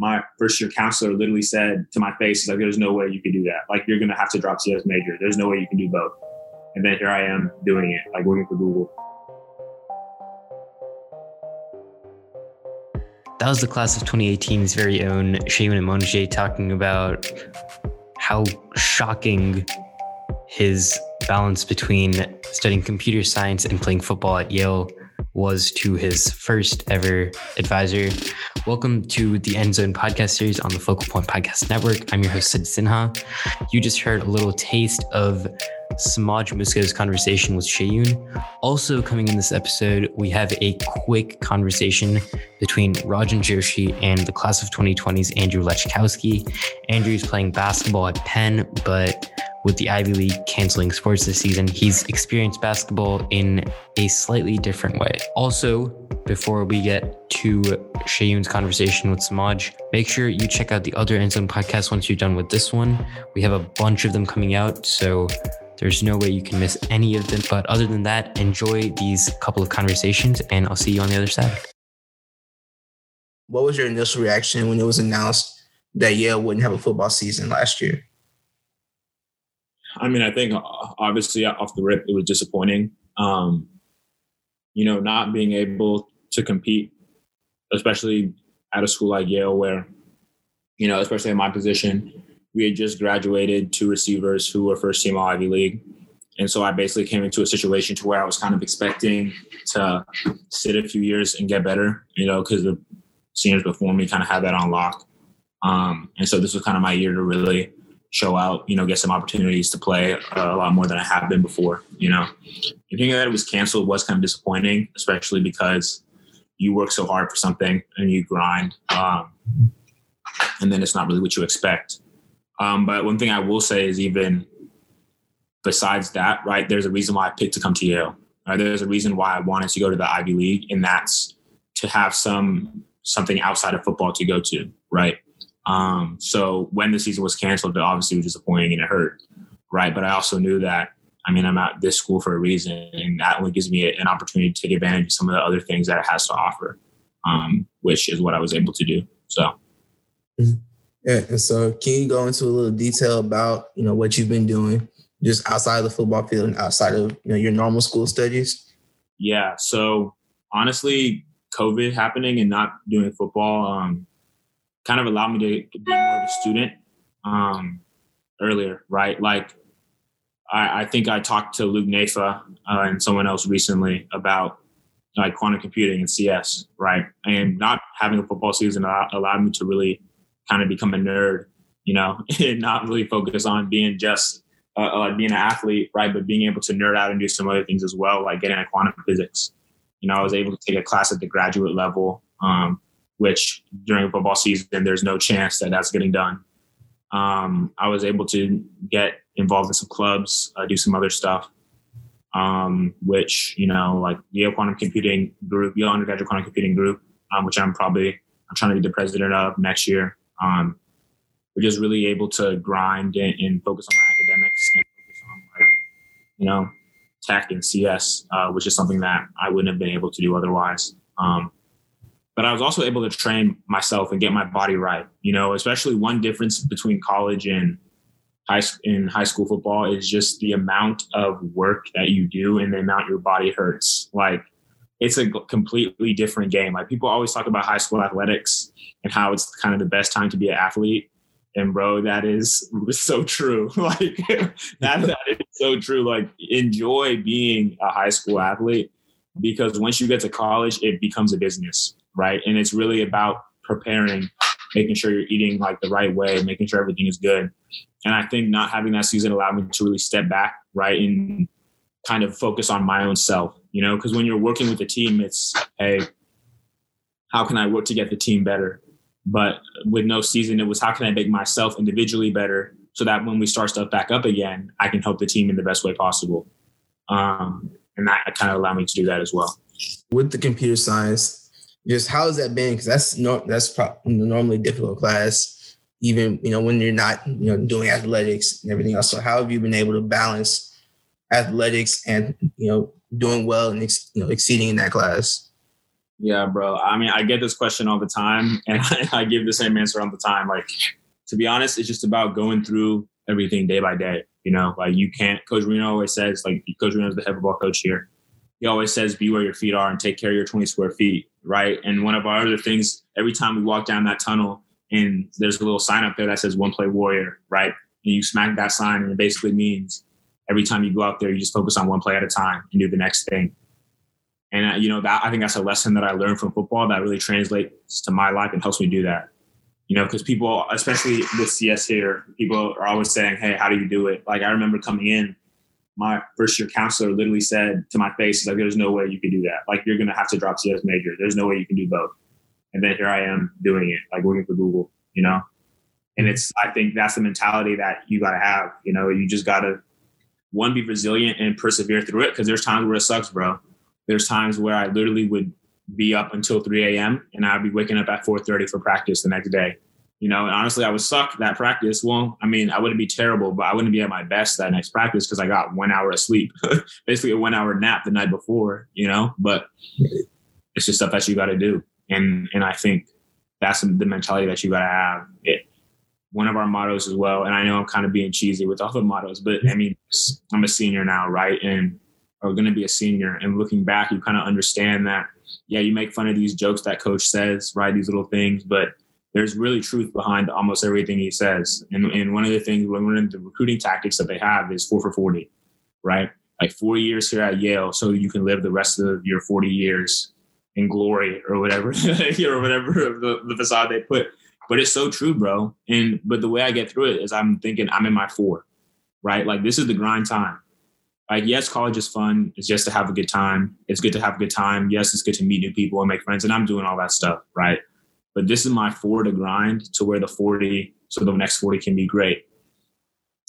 my first year counselor literally said to my face, like, there's no way you can do that. Like, you're going to have to drop CS major. There's no way you can do both. And then here I am doing it, like working for Google. That was the class of 2018's very own Shayon Imonije talking about how shocking his balance between studying computer science and playing football at Yale was to his first ever advisor. Welcome to the End Zone podcast series on the Focal Point Podcast Network. I'm your host, Sid Sinha. You just heard a little taste of Samaj Muska's conversation with Shayon. Also, coming in this episode, we have a quick conversation between Rajan Joshi and the class of 2020's Andrew Lechkowski. Andrew's playing basketball at Penn, but with the Ivy League canceling sports this season, he's experienced basketball in a slightly different way. Also, before we get to Shayon's conversation with Samaj, make sure you check out the other End Zone podcasts once you're done with this one. We have a bunch of them coming out, so there's no way you can miss any of them. But other than that, enjoy these couple of conversations, and I'll see you on the other side. What was your initial reaction when it was announced that Yale wouldn't have a football season last year? I mean, I think uh, obviously off the rip, it was disappointing. Um, you know, not being able to compete, especially at a school like Yale, where, you know, especially in my position, we had just graduated two receivers who were first team All Ivy League. And so I basically came into a situation to where I was kind of expecting to sit a few years and get better, you know, because the seniors before me kind of had that on lock. Um, and so this was kind of my year to really show out, you know, get some opportunities to play a lot more than I have been before, you know. And Thinking that it was canceled was kind of disappointing, especially because you work so hard for something and you grind. Um, and then it's not really what you expect. Um, but one thing I will say is even besides that, right, there's a reason why I picked to come to Yale. Right? There's a reason why I wanted to go to the Ivy League, and that's to have some something outside of football to go to, right? Um, so when the season was canceled, it obviously was disappointing and it hurt, right? But I also knew that I mean I'm at this school for a reason, and that only gives me an opportunity to take advantage of some of the other things that it has to offer, um, which is what I was able to do. So. Mm-hmm. Yeah, and so can you go into a little detail about you know what you've been doing just outside of the football field and outside of you know your normal school studies? Yeah, so honestly, COVID happening and not doing football, um, kind of allowed me to be more of a student um, earlier, right? Like, I, I, think I talked to Luke Nafa uh, and someone else recently about like quantum computing and CS, right? And not having a football season allowed me to really kind of become a nerd, you know, and not really focus on being just uh, like being an athlete, right? But being able to nerd out and do some other things as well, like getting a quantum physics. You know, I was able to take a class at the graduate level. Um, which during football season, there's no chance that that's getting done. Um, I was able to get involved in some clubs, uh, do some other stuff, um, which, you know, like Yale Quantum Computing Group, Yale Undergraduate Quantum Computing Group, um, which I'm probably, I'm trying to be the president of next year. Um, we're just really able to grind and, and, focus on my academics and focus on like, you know, tech and CS, uh, which is something that I wouldn't have been able to do otherwise. Um, but I was also able to train myself and get my body right. You know, especially one difference between college and high in high school football is just the amount of work that you do and the amount your body hurts. Like it's a completely different game. Like people always talk about high school athletics and how it's kind of the best time to be an athlete. And bro, that is so true. like that, that is so true. Like enjoy being a high school athlete because once you get to college, it becomes a business right? And it's really about preparing, making sure you're eating like the right way, making sure everything is good. And I think not having that season allowed me to really step back, right, and kind of focus on my own self, you know, because when you're working with a team, it's, hey, how can I work to get the team better? But with no season, it was how can I make myself individually better so that when we start stuff back up again, I can help the team in the best way possible. Um, and that kind of allowed me to do that as well. With the computer science, just how has that been? Because that's no, that's pro- normally difficult class, even you know when you're not you know doing athletics and everything else. So how have you been able to balance athletics and you know doing well and you know exceeding in that class? Yeah, bro. I mean, I get this question all the time, and I, I give the same answer all the time. Like, to be honest, it's just about going through everything day by day. You know, like you can't. Coach Reno always says, like, Coach Reno is the head football coach here. He always says, "Be where your feet are and take care of your 20 square feet." Right. And one of our other things, every time we walk down that tunnel, and there's a little sign up there that says "One Play Warrior." Right. And you smack that sign, and it basically means every time you go out there, you just focus on one play at a time and do the next thing. And uh, you know that I think that's a lesson that I learned from football that really translates to my life and helps me do that. You know, because people, especially with CS here, people are always saying, "Hey, how do you do it?" Like I remember coming in, my first year counselor literally said to my face, "Like there's no way you can do that. Like you're gonna have to drop CS major. There's no way you can do both." And then here I am doing it, like working for Google. You know, and it's I think that's the mentality that you got to have. You know, you just got to one be resilient and persevere through it because there's times where it sucks, bro there's times where I literally would be up until 3 a.m. and I'd be waking up at 4:30 for practice the next day. You know, and honestly, I would suck that practice. Well, I mean, I wouldn't be terrible, but I wouldn't be at my best that next practice because I got one hour of sleep, basically a one hour nap the night before. You know, but it's just stuff that you got to do, and and I think that's the mentality that you got to have. It, one of our mottos as well, and I know I'm kind of being cheesy with all the mottos, but I mean, I'm a senior now, right? And are going to be a senior. And looking back you kind of understand that yeah you make fun of these jokes that coach says right? These little things but there's really truth behind almost everything he says. And, and one of the things one of the recruiting tactics that they have is four for 40 right? Like four years here at yale so you can live the rest of your 40 years in glory or whatever or whatever the, the facade they put but it's so true bro. And but the way i get through it is i'm thinking i'm in my four right? Like this is the grind time. Like yes college is fun. It's just to have a good time. It's good to have a good time. Yes it's good to meet new people and make friends and i'm doing all that stuff right? But this is my four to grind to where the 40 so the next 40 can be great.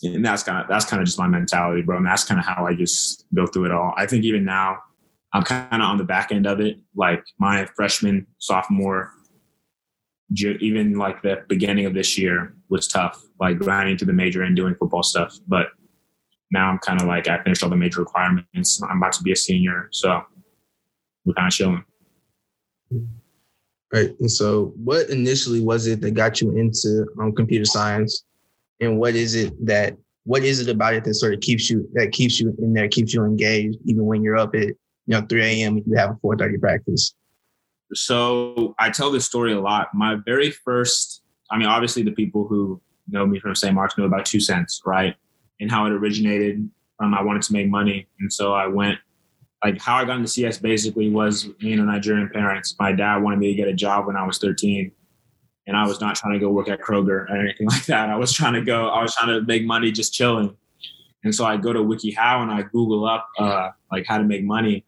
And that's kind of that's kind of just my mentality bro and that's kind of how i just go through it all. I think even now i'm kind of on the back end of it. Like my freshman sophomore even like the beginning of this year was tough like grinding to the major and doing football stuff but now I'm kind of like I finished all the major requirements. I'm about to be a senior, so we're kind of chilling. Right. And so, what initially was it that got you into um, computer science, and what is it that what is it about it that sort of keeps you that keeps you in there, keeps you engaged, even when you're up at you know 3 a.m. you have a 4:30 practice? So I tell this story a lot. My very first, I mean, obviously the people who know me from St. Mark's know about two cents, right? and how it originated. Um, I wanted to make money, and so I went. Like how I got into CS basically was you know Nigerian parents. My dad wanted me to get a job when I was 13, and I was not trying to go work at Kroger or anything like that. I was trying to go. I was trying to make money just chilling. And so I go to WikiHow and I Google up uh, like how to make money.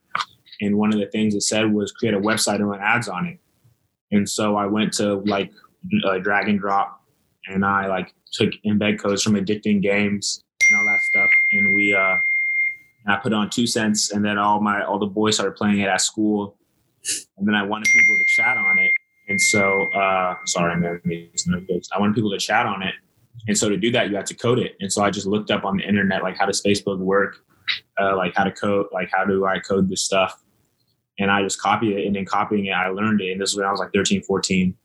And one of the things it said was create a website and run ads on it. And so I went to like uh, drag and drop and I like took embed codes from addicting games and all that stuff. And we, uh, I put on two cents, and then all my all the boys started playing it at school, and then I wanted people to chat on it. And so, uh, sorry, man, I wanted people to chat on it, and so to do that, you have to code it. And so I just looked up on the internet like how does Facebook work, uh, like how to code, like how do I code this stuff, and I just copied it. And then copying it, I learned it. And this was when I was like 13, 14.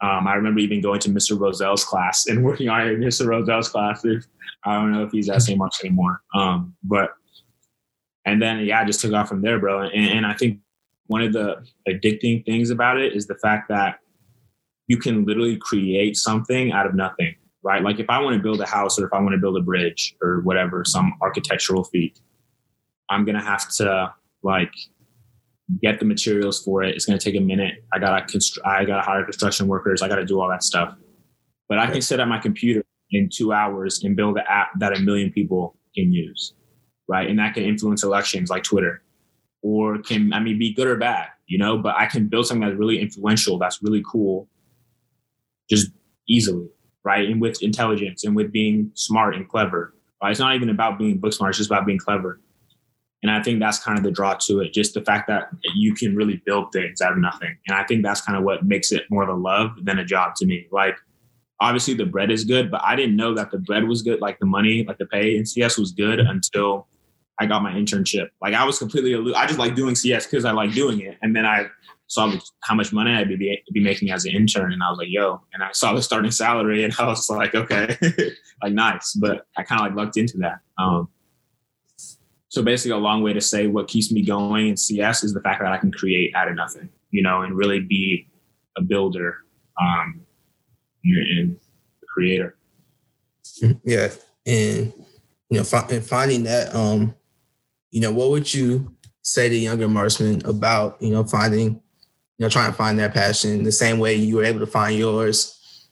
Um, I remember even going to Mr. Roselle's class and working on it Mr. Roselle's class. I don't know if he's at St. Mark's anymore. Um, but and then yeah, I just took off from there, bro. And, and I think one of the addicting things about it is the fact that you can literally create something out of nothing, right? Like if I want to build a house or if I want to build a bridge or whatever, some architectural feat, I'm gonna have to like get the materials for it. It's going to take a minute. I got to constr- I got to hire construction workers. I got to do all that stuff. But I can sit at my computer in two hours and build an app that a million people can use, right? And that can influence elections like Twitter, or can I mean be good or bad, you know? But I can build something that's really influential, that's really cool, just easily, right? And with intelligence and with being smart and clever. Right? It's not even about being book smart; it's just about being clever. And I think that's kind of the draw to it, just the fact that you can really build things out of nothing. And I think that's kind of what makes it more of a love than a job to me. Like, obviously the bread is good, but I didn't know that the bread was good, like the money, like the pay in CS was good until I got my internship. Like I was completely, I just like doing CS because I like doing it. And then I saw how much money I'd be, be making as an intern. And I was like, yo, and I saw the starting salary and I was like, okay, like nice. But I kind of like lucked into that. Um, so basically a long way to say what keeps me going in CS is the fact that I can create out of nothing, you know, and really be a builder um, and a creator. Yeah. And, you know, fi- and finding that, um, you know, what would you say to younger marksmen about, you know, finding you know, trying to find that passion the same way you were able to find yours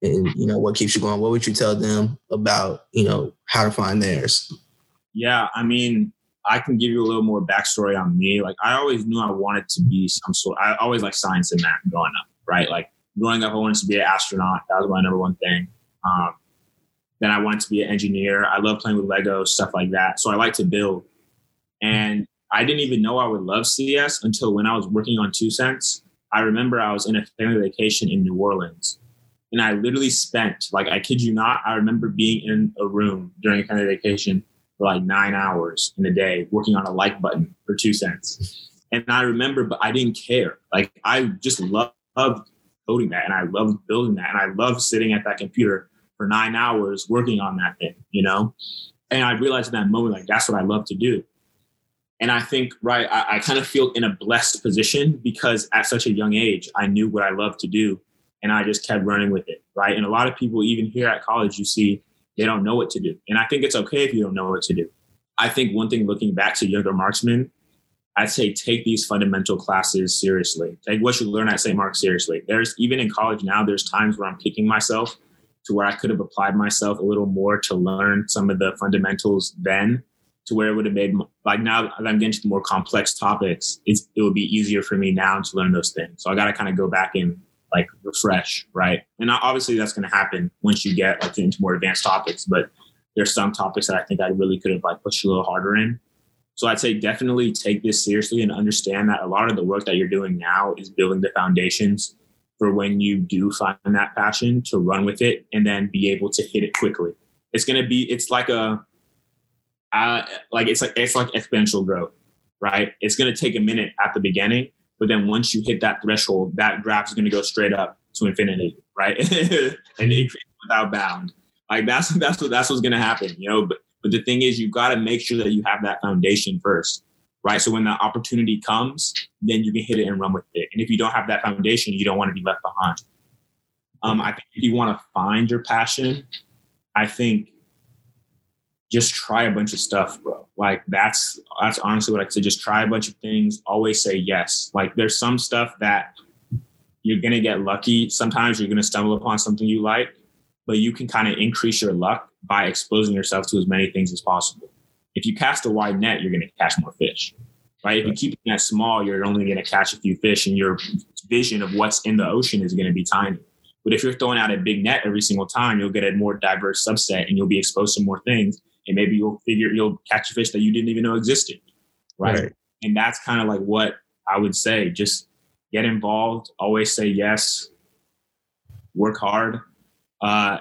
and you know what keeps you going what would you tell them about you know how to find theirs yeah i mean i can give you a little more backstory on me. Like i always knew i wanted to be some sort i always like science and math growing up right? Like growing up i wanted to be an astronaut. That was my number one thing. Um, then i wanted to be an engineer. I love playing with lego stuff like that. So i like to build. And I didn't even know I would love CS until when I was working on Two Cents. I remember I was in a family vacation in New Orleans. And I literally spent, like, I kid you not, I remember being in a room during a family vacation for like nine hours in a day working on a like button for two cents. And I remember, but I didn't care. Like, I just loved coding that and I loved building that. And I loved sitting at that computer for nine hours working on that thing, you know? And I realized in that moment, like, that's what I love to do. And I think, right, I, I kind of feel in a blessed position because at such a young age, I knew what I loved to do and I just kept running with it, right? And a lot of people, even here at college, you see, they don't know what to do. And I think it's okay if you don't know what to do. I think one thing looking back to younger marksmen, I'd say take these fundamental classes seriously. Take what you learn at St. Mark seriously. There's even in college now, there's times where I'm kicking myself to where I could have applied myself a little more to learn some of the fundamentals then to where it would have made like now that I'm getting to more complex topics, it would be easier for me now to learn those things. So I got to kind of go back and like refresh, right? And obviously that's going to happen once you get like into more advanced topics. But there's some topics that I think I really could have like pushed a little harder in. So I'd say definitely take this seriously and understand that a lot of the work that you're doing now is building the foundations for when you do find that passion to run with it and then be able to hit it quickly. It's going to be, it's like a, uh, like it's like it's like exponential growth, right? It's going to take a minute at the beginning, but then once you hit that threshold, that graph is going to go straight up to infinity, right? and increase without bound. Like that's that's what that's what's going to happen, you know. But but the thing is, you've got to make sure that you have that foundation first, right? So when the opportunity comes, then you can hit it and run with it. And if you don't have that foundation, you don't want to be left behind. Um, I think if you want to find your passion, I think just try a bunch of stuff, bro. Like that's that's honestly what I say. Just try a bunch of things. Always say yes. Like there's some stuff that you're gonna get lucky. Sometimes you're gonna stumble upon something you like, but you can kind of increase your luck by exposing yourself to as many things as possible. If you cast a wide net, you're gonna catch more fish. Right? If you keep it net small, you're only gonna catch a few fish, and your vision of what's in the ocean is gonna be tiny. But if you're throwing out a big net every single time, you'll get a more diverse subset and you'll be exposed to more things and maybe you'll figure you'll catch a fish that you didn't even know existed right, right. and that's kind of like what i would say just get involved always say yes work hard uh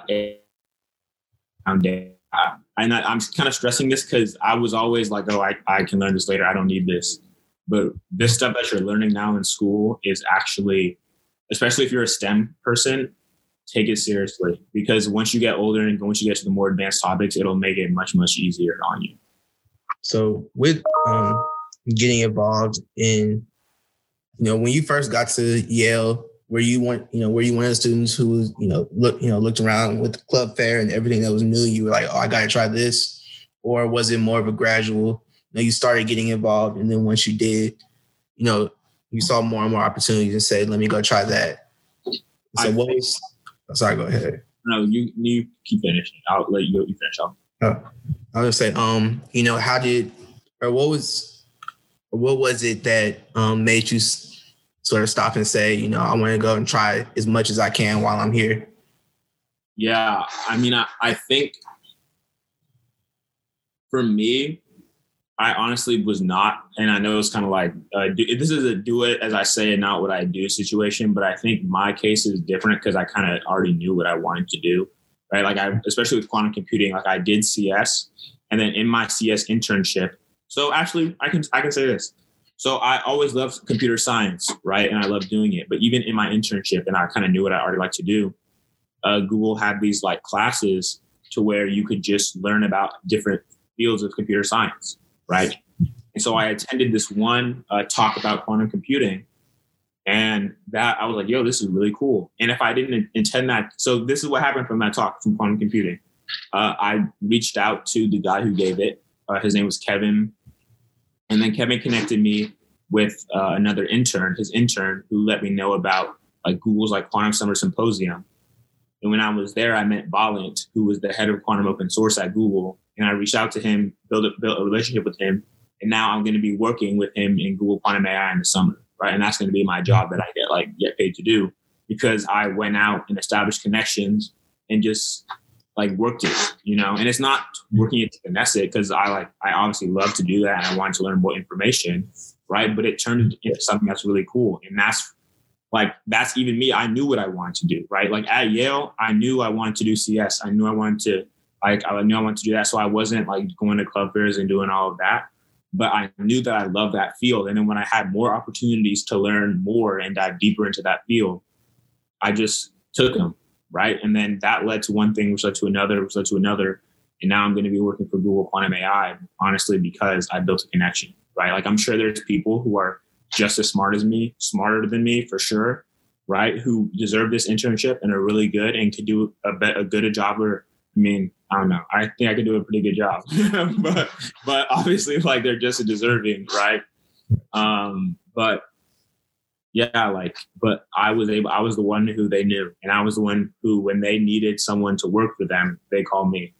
and I'm kind of stressing this because I was always like, oh, I, I can learn this later. I don't need this. But this stuff that you're learning now in school is actually, especially if you're a STEM person, take it seriously because once you get older and once you get to the more advanced topics, it'll make it much, much easier on you. So with um, getting involved in, you know, when you first got to Yale, where you one, you know, where you one of the students who was, you know, look, you know, looked around with the club fair and everything that was new, you were like, oh, I gotta try this? Or was it more of a gradual, you know, you started getting involved and then once you did, you know, you saw more and more opportunities and said, let me go try that. So I what was Sorry, go ahead. No, you you keep finishing. I'll let you, you finish off. Oh, I was say, um, you know, how did or what was what was it that um made you sort of stop and say, you know, I want to go and try as much as I can while I'm here? Yeah, I mean, I, I think for me, I honestly was not, and I know it's kind of like uh, do, this is a do it as I say and not what I do situation. But I think my case is different because I kind of already knew what I wanted to do, right? Like I, especially with quantum computing, like I did CS, and then in my CS internship. So actually, I can I can say this. So I always loved computer science, right? And I love doing it. But even in my internship, and I kind of knew what I already like to do, uh, Google had these like classes to where you could just learn about different fields of computer science, right? And so I attended this one uh, talk about quantum computing, and that I was like, "Yo, this is really cool." And if I didn't intend that, so this is what happened from that talk from quantum computing. Uh, I reached out to the guy who gave it. Uh, his name was Kevin, and then Kevin connected me with uh, another intern, his intern, who let me know about like Google's like Quantum Summer Symposium. And when I was there, I met Balint, who was the head of quantum open source at Google. And I reached out to him, built a, built a relationship with him. And now I'm going to be working with him in Google Quantum AI in the summer, right? And that's going to be my job that I get like get paid to do because I went out and established connections and just like worked it, you know. And it's not working it to finesse it because I like I obviously love to do that and I wanted to learn more information, right? But it turned into something that's really cool, and that's like that's even me. I knew what I wanted to do, right? Like at Yale, I knew I wanted to do CS. I knew I wanted to like I knew I wanted to do that, so I wasn't like going to club fairs and doing all of that. But I knew that I loved that field, and then when I had more opportunities to learn more and dive deeper into that field, I just took them right? And then that led to one thing, which led to another, which led to another. And now I'm going to be working for Google Quantum AI, honestly, because I built a connection, right? Like I'm sure there's people who are just as smart as me, smarter than me for sure, right? Who deserve this internship and are really good and could do a, a good a job or I mean, I don't know. I think I could do a pretty good job, but but obviously, like they're just deserving, right? Um, but yeah, like, but I was able, I was the one who they knew. And I was the one who, when they needed someone to work for them, they called me.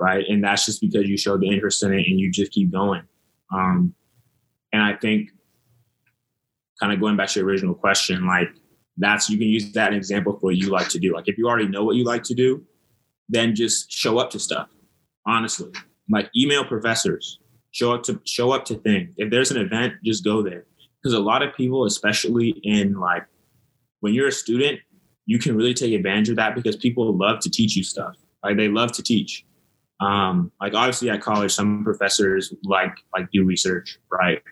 Right. And that's just because you showed the interest in it and you just keep going. Um, and I think kind of going back to your original question, like that's, you can use that example for what you like to do. Like if you already know what you like to do, then just show up to stuff. Honestly, like email professors, show up to show up to things. If there's an event, just go there because a lot of people, especially in like when you're a student, you can really take advantage of that because people love to teach you stuff. Like they love to teach. Um, like obviously at college, some professors like like do research, right?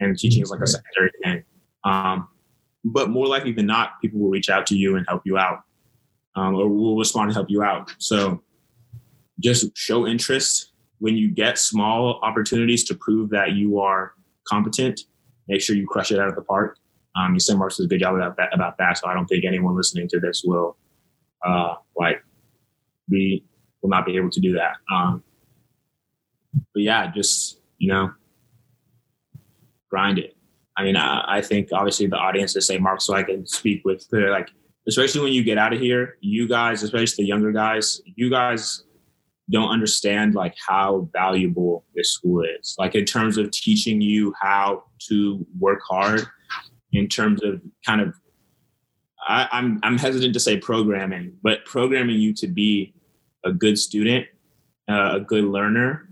And teaching is like a secondary thing. Um, but more likely than not, people will reach out to you and help you out, um, or we'll respond to help you out. So just show interest when you get small opportunities to prove that you are competent make sure you crush it out of the park. Um, you said Marks does a good job about that, about that. So I don't think anyone listening to this will, uh, like, be will not be able to do that. Um, but yeah, just you know, grind it. I mean, I, I think obviously the audience is St. Mark, so I can speak with. They're like, especially when you get out of here, you guys, especially the younger guys, you guys don't understand like how valuable this school is like in terms of teaching you how to work hard in terms of kind of I, I'm I'm hesitant to say programming, but programming you to be a good student, uh, a good learner,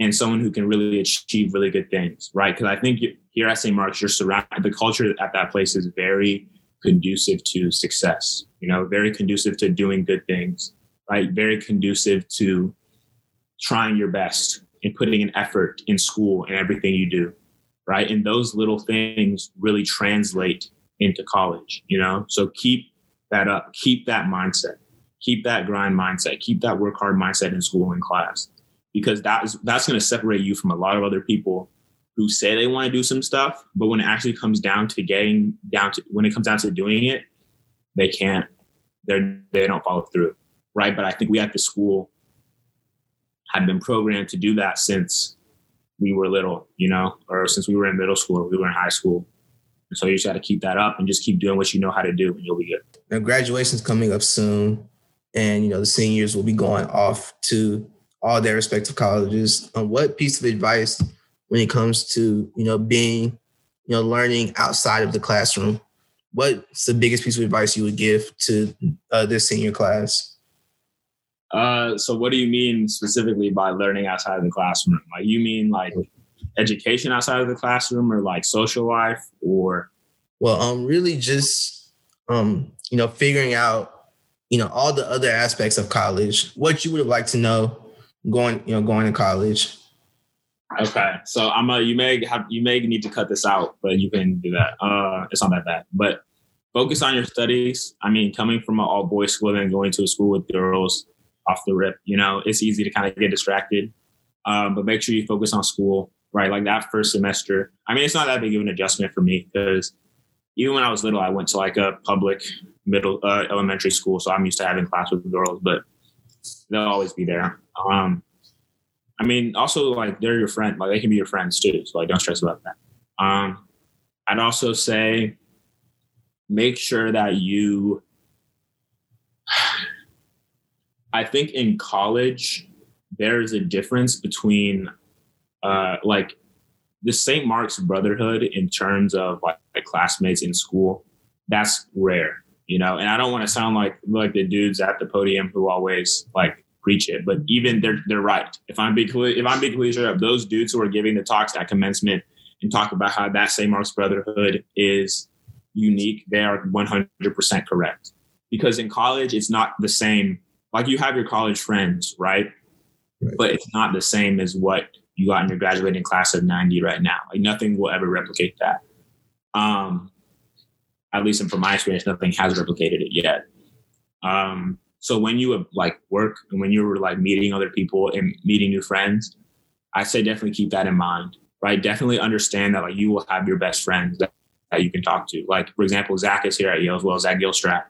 and someone who can really achieve really good things, right? Because I think here at St. Mark's, you're surrounded. The culture at that place is very conducive to success. You know, very conducive to doing good things right? Very conducive to trying your best and putting an effort in school and everything you do, right? And those little things really translate into college, you know? So keep that up, keep that mindset, keep that grind mindset, keep that work hard mindset in school and class, because that is that's going to separate you from a lot of other people who say they want to do some stuff, but when it actually comes down to getting down to when it comes down to doing it, they can't. They're they don't follow through right? But I think we at the school have been programmed to do that since we were little, you know, or since we were in middle school or we were in high school. And so you just got to keep that up and just keep doing what you know how to do, and you'll be good. Now, graduation's coming up soon, and you know the seniors will be going off to all their respective colleges. Um, what piece of advice, when it comes to you know being, you know, learning outside of the classroom, what's the biggest piece of advice you would give to uh, this senior class? Uh, so what do you mean specifically by learning outside of the classroom? Like you mean like education outside of the classroom or like social life or well um really just um you know figuring out you know all the other aspects of college what you would have liked to know going you know going to college Okay, so I'm a. You may have you may need to cut this out, but you can do that. Uh, it's not that bad. But focus on your studies. I mean, coming from an all boys school and going to a school with girls off the rip, you know, it's easy to kind of get distracted. Um, but make sure you focus on school, right? Like that first semester. I mean, it's not that big of an adjustment for me because even when I was little, I went to like a public middle uh, elementary school, so I'm used to having class with girls, but they'll always be there. Um, I mean, also like they're your friend, like they can be your friends too. So like don't stress about that. Um, I'd also say make sure that you I think in college there is a difference between uh like the St. Mark's Brotherhood in terms of like, like classmates in school. That's rare, you know. And I don't want to sound like like the dudes at the podium who always like preach it. But even they're they're right. If I'm being clear if I'm being clear up, those dudes who are giving the talks at commencement and talk about how that St. Mark's Brotherhood is unique, they are 100% correct. Because in college, it's not the same. Like you have your college friends, right? right? But it's not the same as what you got in your graduating class of 90 right now. Like nothing will ever replicate that. Um, at least from my experience, nothing has replicated it yet. Um, so when you like work and when you're like meeting other people and meeting new friends, I say definitely keep that in mind, right? Definitely understand that like you will have your best friends that, that you can talk to. Like for example, Zach is here at Yale as well, Zach Gilstrap.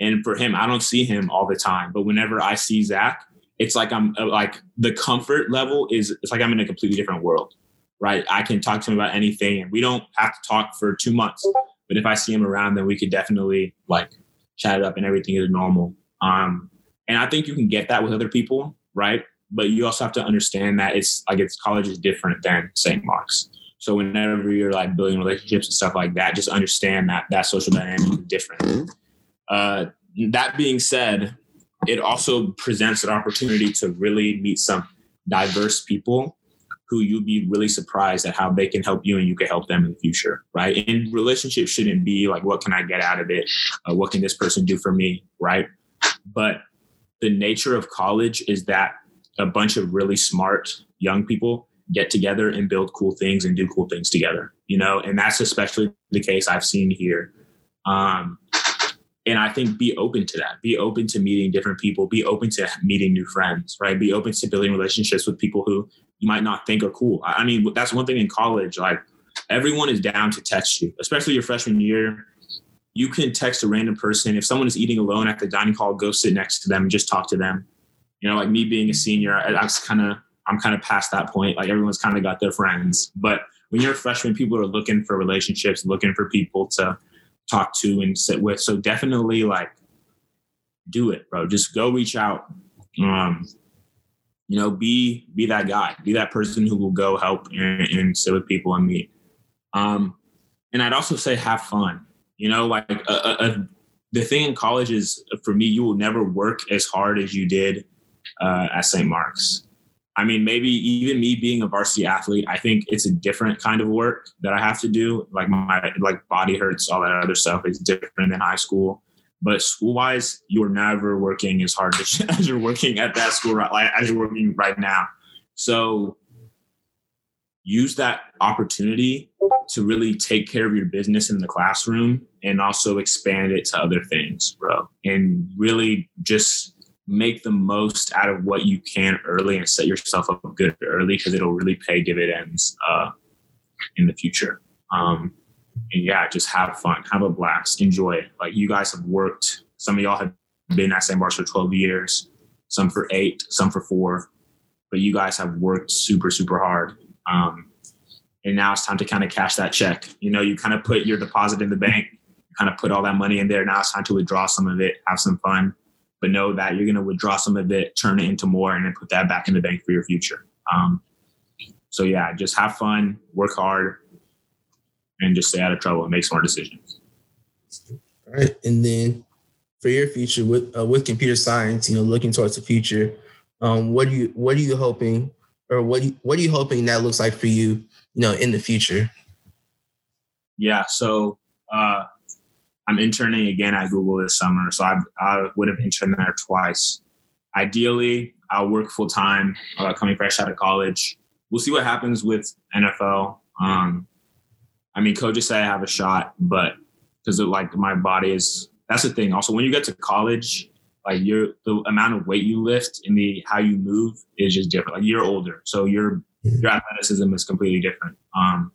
And for him, I don't see him all the time, but whenever I see Zach, it's like I'm uh, like the comfort level is it's like I'm in a completely different world, right? I can talk to him about anything, and we don't have to talk for two months. But if I see him around, then we could definitely like chat it up, and everything is normal. Um, and I think you can get that with other people, right? But you also have to understand that it's like it's college is different than St. Mark's. So whenever you're like building relationships and stuff like that, just understand that that social dynamic is different. Uh, that being said, it also presents an opportunity to really meet some diverse people who you'll be really surprised at how they can help you and you can help them in the future, right? And relationships shouldn't be like, what can I get out of it? Uh, what can this person do for me, right? But the nature of college is that a bunch of really smart young people get together and build cool things and do cool things together, you know, and that's especially the case I've seen here. Um, and I think be open to that. Be open to meeting different people. Be open to meeting new friends, right? Be open to building relationships with people who you might not think are cool. I mean, that's one thing in college. Like everyone is down to text you, especially your freshman year you can text a random person. If someone is eating alone at the dining hall, go sit next to them and just talk to them. You know, like me being a senior, I, I kind of, I'm kind of past that point. Like everyone's kind of got their friends. But when you're a freshman, people are looking for relationships, looking for people to talk to and sit with. So definitely like do it, bro. Just go reach out. Um, you know, be be that guy, be that person who will go help and, and sit with people and meet. Um, and I'd also say have fun. You know, like a, a, a, the thing in college is for me, you will never work as hard as you did uh, at St. Mark's. I mean, maybe even me being a varsity athlete, I think it's a different kind of work that I have to do. Like my like body hurts, all that other stuff is different than high school. But school wise, you're never working as hard as, as you're working at that school, right? Like as you're working right now. So use that opportunity to really take care of your business in the classroom and also expand it to other things, bro. And really just make the most out of what you can early and set yourself up good early because it'll really pay dividends uh, in the future. Um, and yeah, just have fun, have a blast, enjoy it. Like you guys have worked, some of y'all have been at St. Mark's for 12 years, some for eight, some for four, but you guys have worked super, super hard. Um, and now it's time to kind of cash that check. You know, you kind of put your deposit in the bank kind of put all that money in there. Now it's time to withdraw some of it, have some fun, but know that you're going to withdraw some of it, turn it into more, and then put that back in the bank for your future. Um, so yeah, just have fun, work hard, and just stay out of trouble and make smart decisions. All right, and then for your future with uh, with computer science, you know, looking towards the future, um, what do you what are you hoping, or what what are you hoping that looks like for you, you know, in the future? Yeah, so uh, I'm interning again at Google this summer, so I, I would have interned there twice. Ideally, I'll work full time uh, coming fresh out of college. we'll see what happens with NFL. Um, I mean, coaches say I have a shot, but because like my body is that's the thing. Also, when you get to college, like your the amount of weight you lift and the how you move is just different. Like you're older, so your your athleticism is completely different. Um,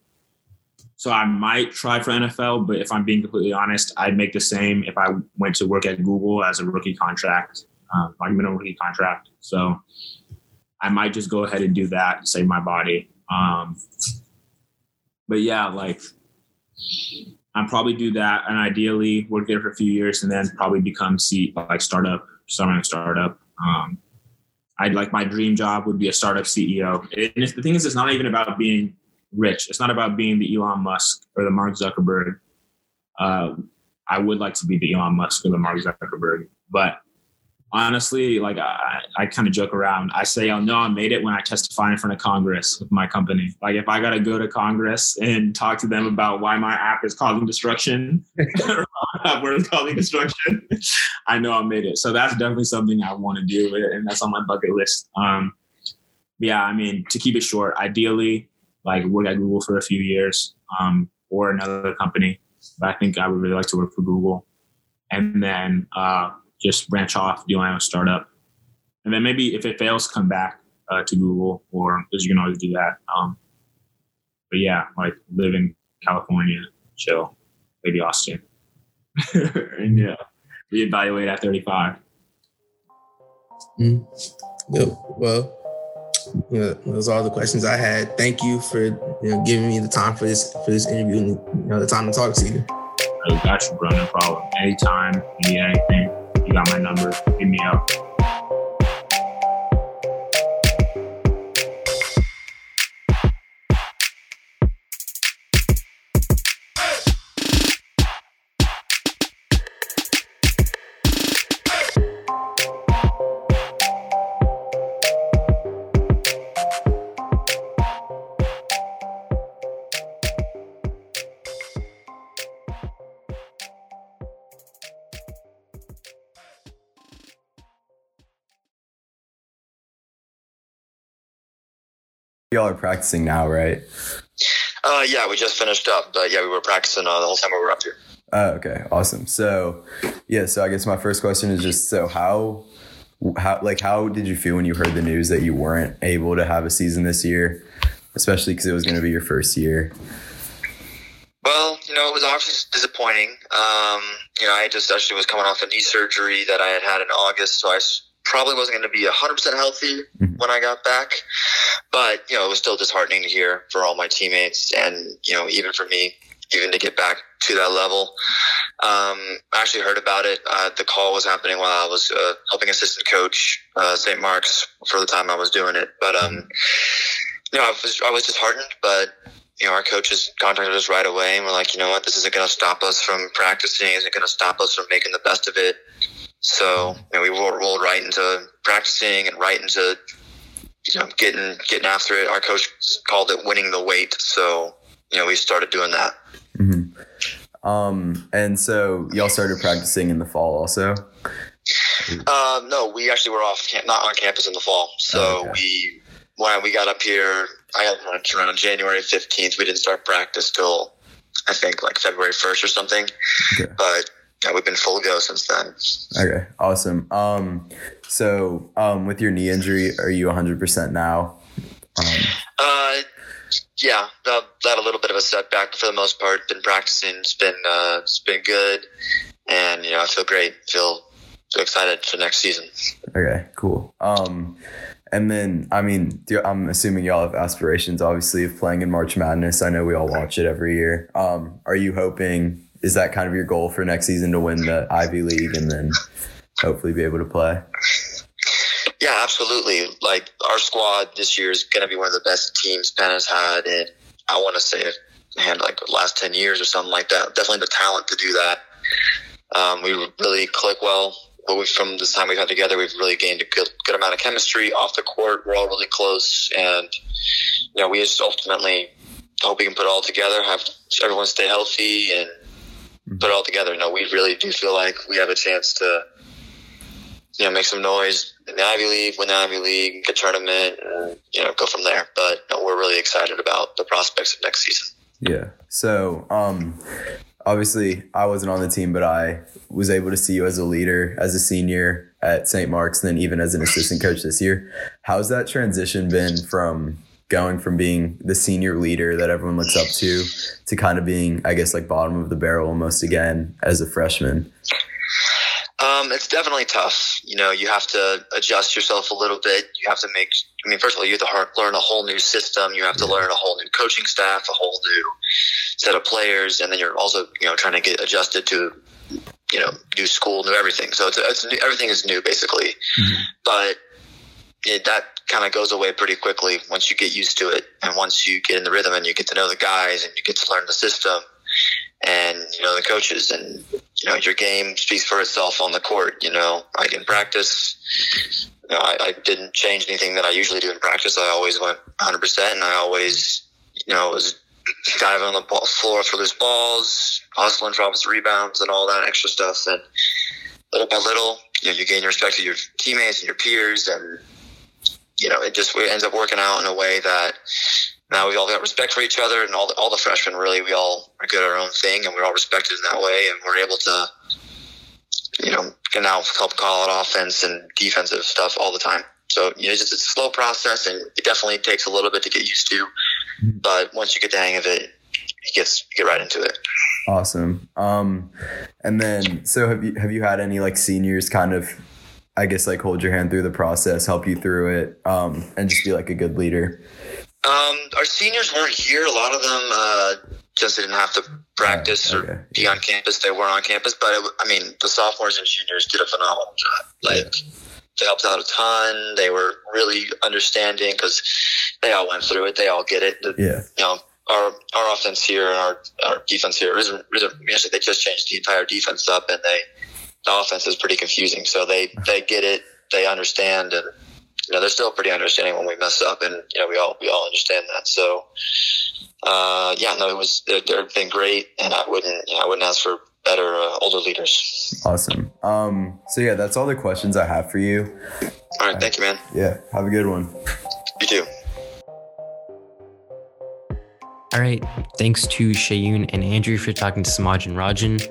so I might try for NFL, but if I'm being completely honest, I'd make the same if I went to work at Google as a rookie contract, um, like minimum rookie contract. So I might just go ahead and do that, and save my body. Um, but yeah, like I'd probably do that and ideally work there for a few years and then probably become C like startup, starting startup. Um, I'd like my dream job would be a startup CEO. And the thing is, it's not even about being rich. It's not about being the Elon Musk or the Mark Zuckerberg. Uh, I would like to be the Elon Musk or the Mark Zuckerberg, but honestly, like I, I kind of joke around. I say I'll I made it when I testify in front of Congress with my company. Like if I got to go to Congress and talk to them about why my app is causing destruction, where it's causing destruction, I know I made it. So that's definitely something I want to do, and that's on my bucket list. Um, yeah, I mean, to keep it short, ideally, like work at Google for a few years um, or another company. But I think I would really like to work for Google, and then. Uh, just branch off, do my own startup, and then maybe if it fails, come back uh, to Google, or because you can always do that. Um, but yeah, like live in California, chill, maybe Austin, and yeah, reevaluate at 35. Mm. Yep. Well, you know, those are all the questions I had. Thank you for you know giving me the time for this for this interview and you know the time to talk to you. I got you, bro. No problem. Anytime need anything, got my number. Hit me up. Y'all are practicing now, right? Uh, yeah, we just finished up. But yeah, we were practicing uh, the whole time we were up here. Oh, okay, awesome. So, yeah, so I guess my first question is just so how, how like how did you feel when you heard the news that you weren't able to have a season this year, especially because it was going to be your first year? Well, you know, it was obviously disappointing. Um, you know, I just actually was coming off a knee surgery that I had had in August, so I probably wasn't going to be 100% healthy mm-hmm. when I got back. But, you know, it was still disheartening to hear for all my teammates and, you know, even for me, even to get back to that level. Um, I actually heard about it. Uh, the call was happening while I was uh, helping assistant coach uh, St. Mark's for the time I was doing it. But, um, you know, I was, I was disheartened, but you know, our coaches contacted us right away and we're like, you know what, this isn't going to stop us from practicing. Isn't going to stop us from making the best of it. So you know, we rolled right into practicing and right into you know getting getting after it. Our coach called it winning the weight. So you know, we started doing that. Mm-hmm. Um, and so y'all started practicing in the fall, also. Uh, no, we actually were off, not on campus in the fall. So oh, okay. we when we got up here, I got lunch around January fifteenth. We didn't start practice till I think like February first or something. Okay. But yeah, we've been full go since then. Okay, awesome. Um, so um, with your knee injury, are you 100% now? Um, uh, yeah, that, that a little bit of a setback, but for the most part, been practicing. It's been uh, it's been good, and you know I feel great. Feel feel excited for next season. Okay, cool. Um, and then I mean, I'm assuming y'all have aspirations, obviously, of playing in March Madness. I know we all watch it every year. Um, are you hoping is that kind of your goal for next season to win the Ivy League and then hopefully be able to play? Yeah, absolutely. Like our squad this year is going to be one of the best teams Penn has had, and I want to say hand like the last ten years or something like that. Definitely the talent to do that. Um, we really click well. But we, from this time we've had together, we've really gained a good, good amount of chemistry off the court. We're all really close, and you know, we just ultimately hope we can put it all together, have everyone stay healthy, and put it all together. No, we really do feel like we have a chance to you know, make some noise in the Ivy League, win the Ivy League, get tournament, and, you know, go from there. But know, we're really excited about the prospects of next season. Yeah. So, um, obviously, I wasn't on the team, but I was able to see you as a leader, as a senior at St. Mark's, and then even as an assistant coach this year. How's that transition been from going from being the senior leader that everyone looks up to to kind of being, I guess, like bottom of the barrel almost again as a freshman? Um, it's definitely tough. You know, you have to adjust yourself a little bit. You have to make, I mean, first of all, you have to learn a whole new system. You have to learn a whole new coaching staff, a whole new set of players. And then you're also, you know, trying to get adjusted to, you know, new school, new everything. So it's, it's new, everything is new basically. Mm-hmm. But it, that kind of goes away pretty quickly once you get used to it. And once you get in the rhythm and you get to know the guys and you get to learn the system and, you know, the coaches and, you know, your game speaks for itself on the court. You know, like in practice, you know, I, I didn't change anything that I usually do in practice. I always went 100%, and I always, you know, was diving on the ball, floor for loose balls, hustling for offensive rebounds, and all that extra stuff. And little by little, you know, you gain respect of your teammates and your peers, and you know, it just it ends up working out in a way that now we've all got respect for each other, and all the, all the freshmen really we all are good at our own thing, and we're all respected in that way, and we're able to, you know, can now help call out offense and defensive stuff all the time. So you know, it's, a slow process, and it definitely takes a little bit to get used to. But once you get the hang of it, you get you get right into it. Awesome. Um, and then so have you have you had any like seniors kind of, I guess like hold your hand through the process, help you through it, um, and just be like a good leader? Um, our seniors weren't here. A lot of them uh, just didn't have to practice okay. or be on campus. They weren't on campus, but it, I mean, the sophomores and juniors did a phenomenal job. Like yeah. they helped out a ton. They were really understanding because they all went through it. They all get it. Yeah, you know. Our, our offense here and our, our defense here isn't, isn't they just changed the entire defense up and they the offense is pretty confusing so they they get it they understand and you know, they're still pretty understanding when we mess up, and you know, we all we all understand that. So, uh, yeah, no, it was they've been great, and I wouldn't you know, I wouldn't ask for better uh, older leaders. Awesome. Um, so yeah, that's all the questions I have for you. All right, thank you, man. Yeah, have a good one. All right. Thanks to Shayun and Andrew for talking to Samaj and Rajan.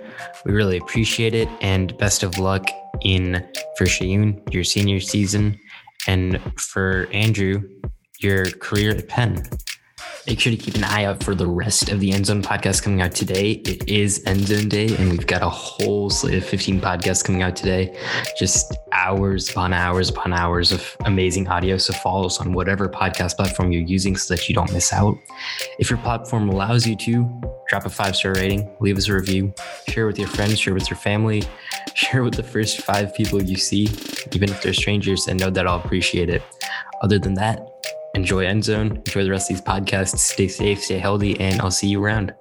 We really appreciate it. And best of luck in for Shayun, your senior season. And for Andrew, your career at Penn. Make sure to keep an eye out for the rest of the End Zone podcast coming out today. It is End Zone Day, and we've got a whole slate of 15 podcasts coming out today. Just hours upon hours upon hours of amazing audio. So follow us on whatever podcast platform you're using so that you don't miss out. If your platform allows you to, drop a five star rating, leave us a review, share with your friends, share with your family, share with the first five people you see, even if they're strangers, and know that I'll appreciate it. Other than that, enjoy End Zone, enjoy the rest of these podcasts, stay safe, stay healthy, and I'll see you around.